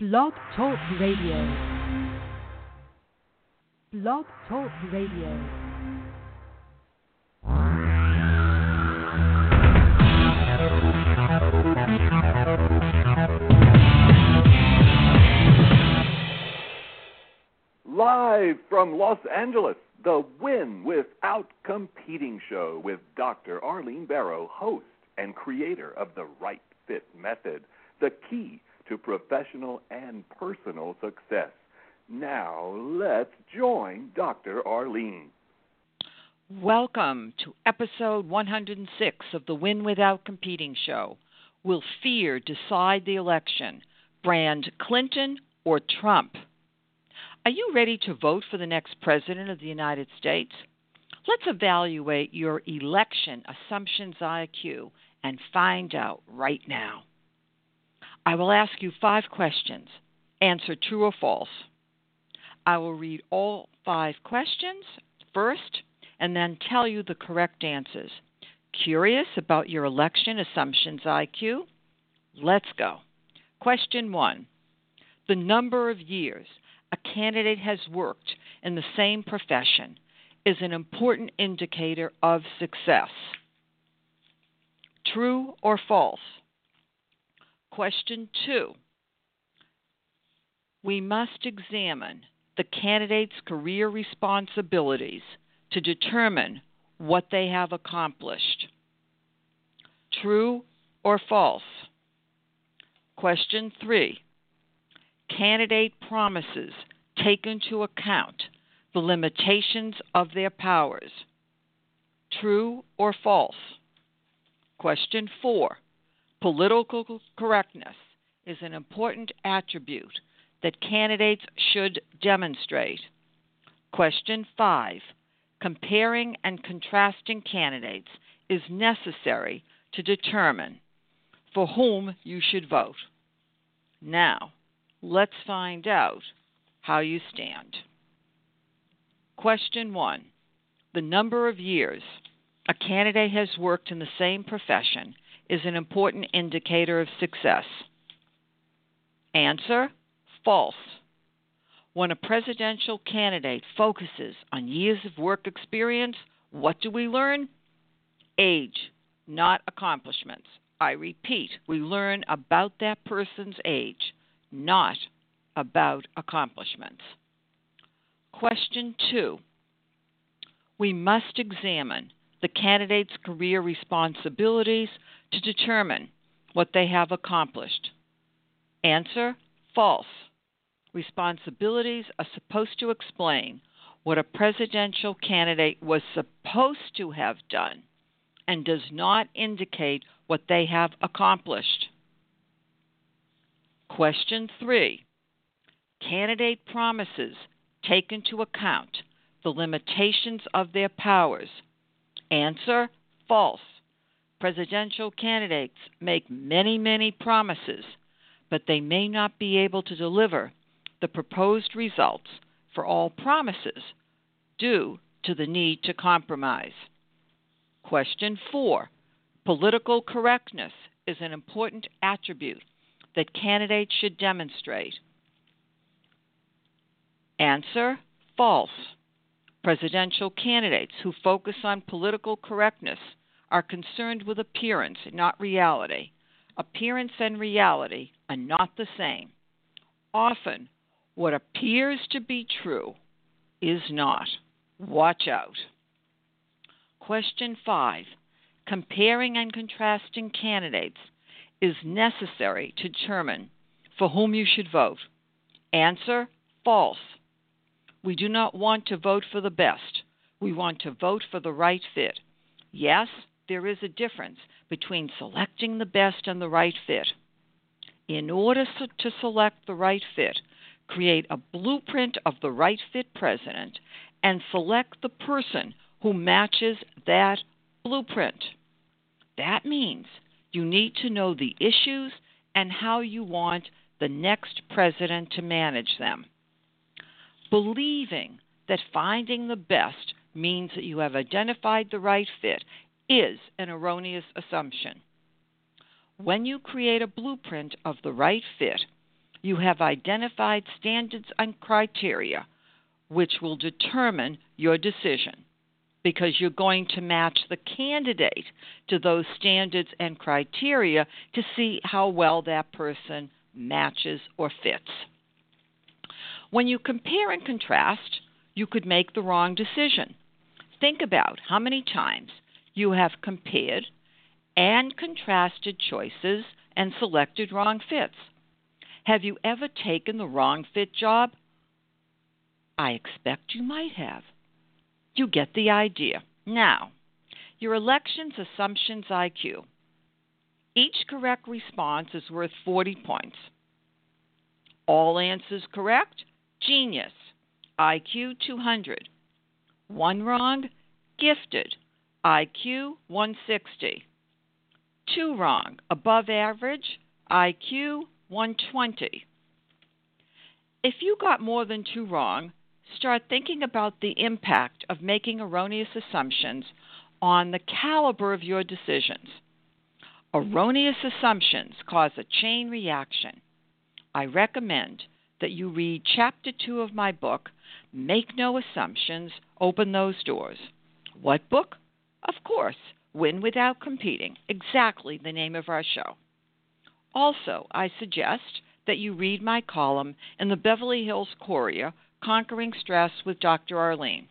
Blog Talk Radio. Blog Talk Radio. Live from Los Angeles, the Win Without Competing show with Dr. Arlene Barro, host and creator of the Right Fit Method, the key to professional and personal success. Now, let's join Dr. Arlene. Welcome to episode 106 of the Win Without Competing show. Will fear decide the election? Brand Clinton or Trump? Are you ready to vote for the next president of the United States? Let's evaluate your election assumptions IQ and find out right now. I will ask you five questions. Answer true or false. I will read all five questions first and then tell you the correct answers. Curious about your election assumptions IQ? Let's go. Question one The number of years a candidate has worked in the same profession is an important indicator of success. True or false? Question two We must examine the candidate's career responsibilities to determine what they have accomplished. True or false? Question three Candidate promises take into account the limitations of their powers. True or false? Question four Political correctness is an important attribute that candidates should demonstrate. Question 5. Comparing and contrasting candidates is necessary to determine for whom you should vote. Now, let's find out how you stand. Question 1. The number of years a candidate has worked in the same profession is an important indicator of success. Answer false. When a presidential candidate focuses on years of work experience, what do we learn? Age, not accomplishments. I repeat, we learn about that person's age, not about accomplishments. Question two We must examine the candidate's career responsibilities to determine what they have accomplished. Answer false. Responsibilities are supposed to explain what a presidential candidate was supposed to have done and does not indicate what they have accomplished. Question 3. Candidate promises take into account the limitations of their powers. Answer false. Presidential candidates make many, many promises, but they may not be able to deliver the proposed results for all promises due to the need to compromise. Question 4. Political correctness is an important attribute that candidates should demonstrate. Answer false. Presidential candidates who focus on political correctness are concerned with appearance, not reality. Appearance and reality are not the same. Often, what appears to be true is not. Watch out. Question 5. Comparing and contrasting candidates is necessary to determine for whom you should vote. Answer false. We do not want to vote for the best. We want to vote for the right fit. Yes, there is a difference between selecting the best and the right fit. In order to select the right fit, create a blueprint of the right fit president and select the person who matches that blueprint. That means you need to know the issues and how you want the next president to manage them. Believing that finding the best means that you have identified the right fit is an erroneous assumption. When you create a blueprint of the right fit, you have identified standards and criteria which will determine your decision because you're going to match the candidate to those standards and criteria to see how well that person matches or fits. When you compare and contrast, you could make the wrong decision. Think about how many times you have compared and contrasted choices and selected wrong fits. Have you ever taken the wrong fit job? I expect you might have. You get the idea. Now, your election's assumptions IQ. Each correct response is worth 40 points. All answers correct? Genius. IQ 200. One wrong? Gifted. IQ 160. Two wrong. Above average? IQ 120. If you got more than two wrong, start thinking about the impact of making erroneous assumptions on the caliber of your decisions. Erroneous assumptions cause a chain reaction. I recommend that you read chapter 2 of my book, Make No Assumptions, Open Those Doors. What book? Of course, Win Without Competing, exactly the name of our show. Also, I suggest that you read my column in the Beverly Hills Courier Conquering Stress with Dr. Arlene.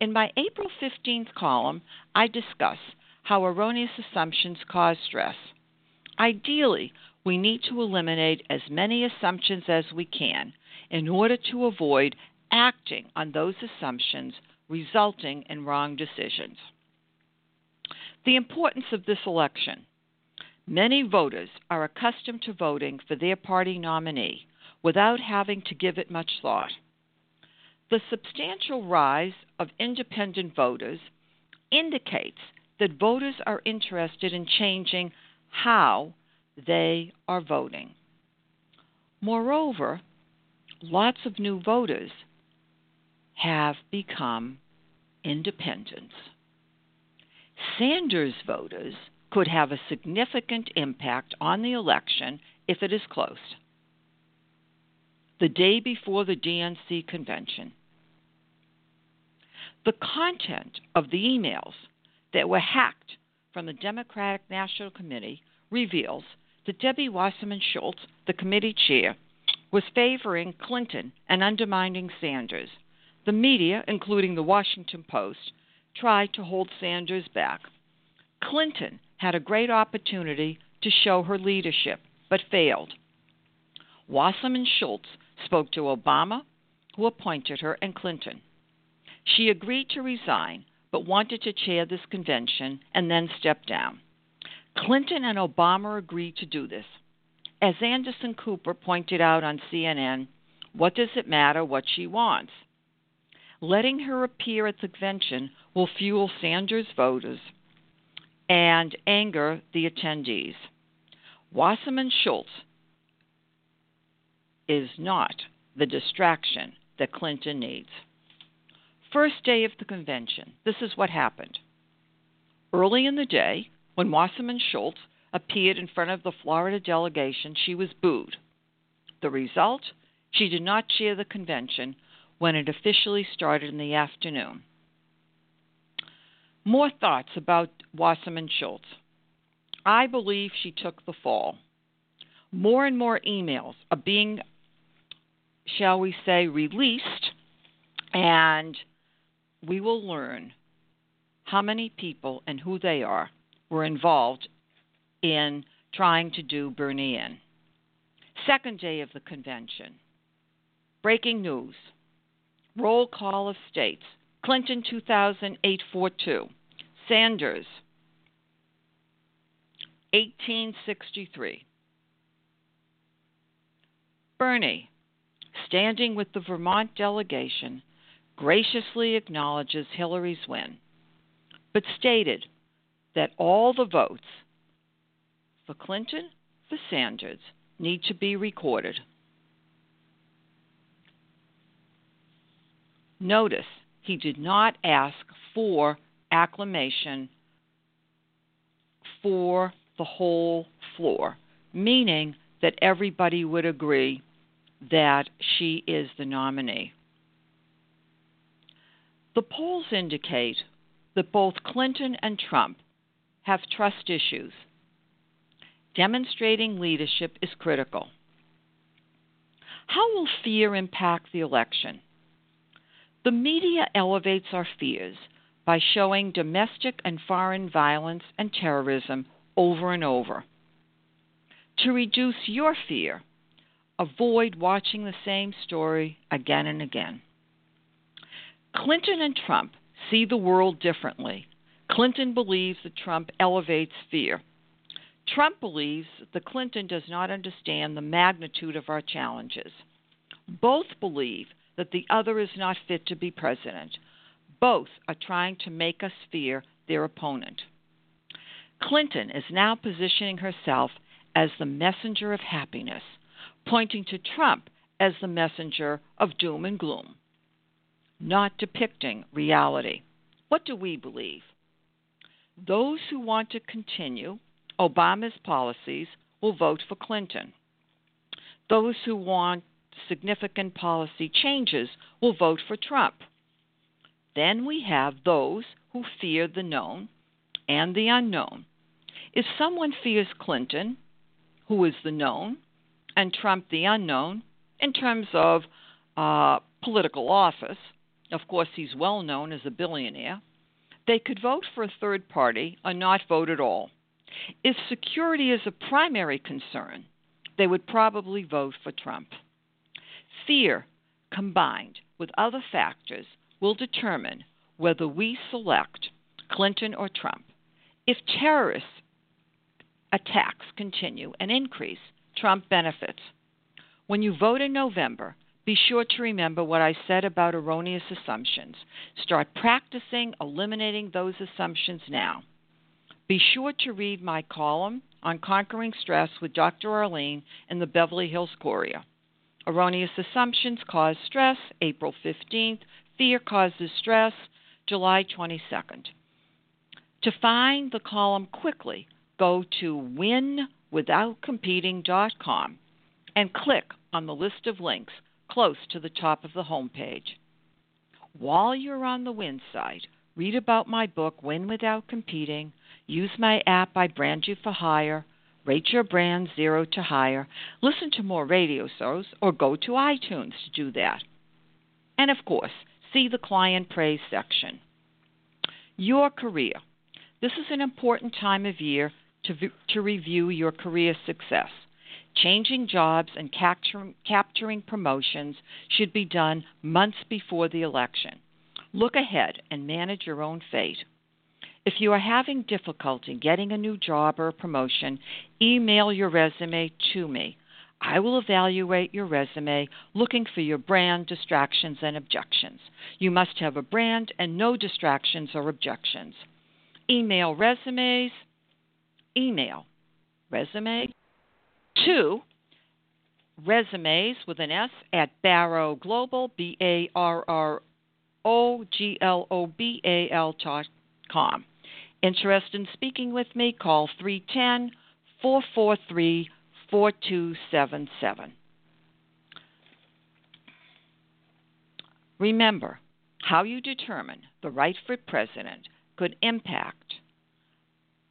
In my April 15th column, I discuss how erroneous assumptions cause stress. Ideally, we need to eliminate as many assumptions as we can in order to avoid acting on those assumptions, resulting in wrong decisions. The importance of this election. Many voters are accustomed to voting for their party nominee without having to give it much thought. The substantial rise of independent voters indicates that voters are interested in changing how they are voting. Moreover, lots of new voters have become independents. Sanders voters could have a significant impact on the election if it is close the day before the DNC convention. The content of the emails that were hacked from the Democratic National Committee reveals that Debbie Wasserman Schultz, the committee chair, was favoring Clinton and undermining Sanders. The media, including the Washington Post, tried to hold Sanders back. Clinton had a great opportunity to show her leadership, but failed. Wasserman Schultz spoke to Obama, who appointed her, and Clinton. She agreed to resign, but wanted to chair this convention and then step down. Clinton and Obama agreed to do this. As Anderson Cooper pointed out on CNN, what does it matter what she wants? Letting her appear at the convention will fuel Sanders voters and anger the attendees. Wasserman Schultz is not the distraction that Clinton needs. First day of the convention, this is what happened. Early in the day, when Wasserman Schultz appeared in front of the Florida delegation, she was booed. The result? She did not chair the convention when it officially started in the afternoon. More thoughts about Wasserman Schultz. I believe she took the fall. More and more emails are being shall we say, released, and we will learn how many people and who they are were involved in trying to do Bernie in. Second day of the convention. Breaking news. Roll call of states. Clinton 2008 42. Sanders 1863. Bernie standing with the Vermont delegation, graciously acknowledges Hillary's win, but stated that all the votes for Clinton, for Sanders, need to be recorded. Notice he did not ask for acclamation for the whole floor, meaning that everybody would agree that she is the nominee. The polls indicate that both Clinton and Trump have trust issues. Demonstrating leadership is critical. How will fear impact the election? The media elevates our fears by showing domestic and foreign violence and terrorism over and over. To reduce your fear, avoid watching the same story again and again. Clinton and Trump see the world differently. Clinton believes that Trump elevates fear. Trump believes that Clinton does not understand the magnitude of our challenges. Both believe that the other is not fit to be president. Both are trying to make us fear their opponent. Clinton is now positioning herself as the messenger of happiness, pointing to Trump as the messenger of doom and gloom, not depicting reality. What do we believe? Those who want to continue Obama's policies will vote for Clinton. Those who want significant policy changes will vote for Trump. Then we have those who fear the known and the unknown. If someone fears Clinton, who is the known, and Trump, the unknown, in terms of uh, political office, of course, he's well known as a billionaire, they could vote for a third party or not vote at all. If security is a primary concern, they would probably vote for Trump. Fear, combined with other factors, will determine whether we select Clinton or Trump. If terrorist attacks continue and increase, Trump benefits. When you vote in November, be sure to remember what I said about erroneous assumptions. Start practicing eliminating those assumptions now. Be sure to read my column on conquering stress with Dr. Arlene in the Beverly Hills Courier. Erroneous assumptions cause stress, April 15th. Fear causes stress, July 22nd. To find the column quickly, go to winwithoutcompeting.com and click on the list of links close to the top of the homepage. While you're on the Win site, read about my book, Win Without Competing, use my app I Brand You for Hire, rate your brand zero to higher, listen to more radio shows, or go to iTunes to do that. And of course, see the client praise section. Your career. This is an important time of year to, to review your career success. Changing jobs and capturing, promotions should be done months before the election. Look ahead and manage your own fate. If you are having difficulty getting a new job or promotion, email your resume to me. I will evaluate your resume looking for your brand, distractions, and objections. You must have a brand and no distractions or objections. Email resumes, email resume to resumes with an S at Barro Global, B A R R O G L O B A L dot com. Interested in speaking with me? Call 310 443 4277. Remember, how you determine the right fit president could impact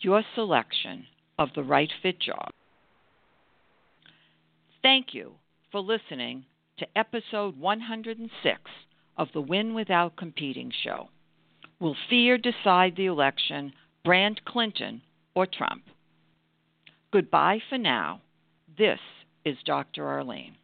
your selection of the right fit job. Thank you for listening to episode 106 of the Win Without Competing show. Will fear decide the election, brand Clinton or Trump? Goodbye for now. This is Dr. Arlene.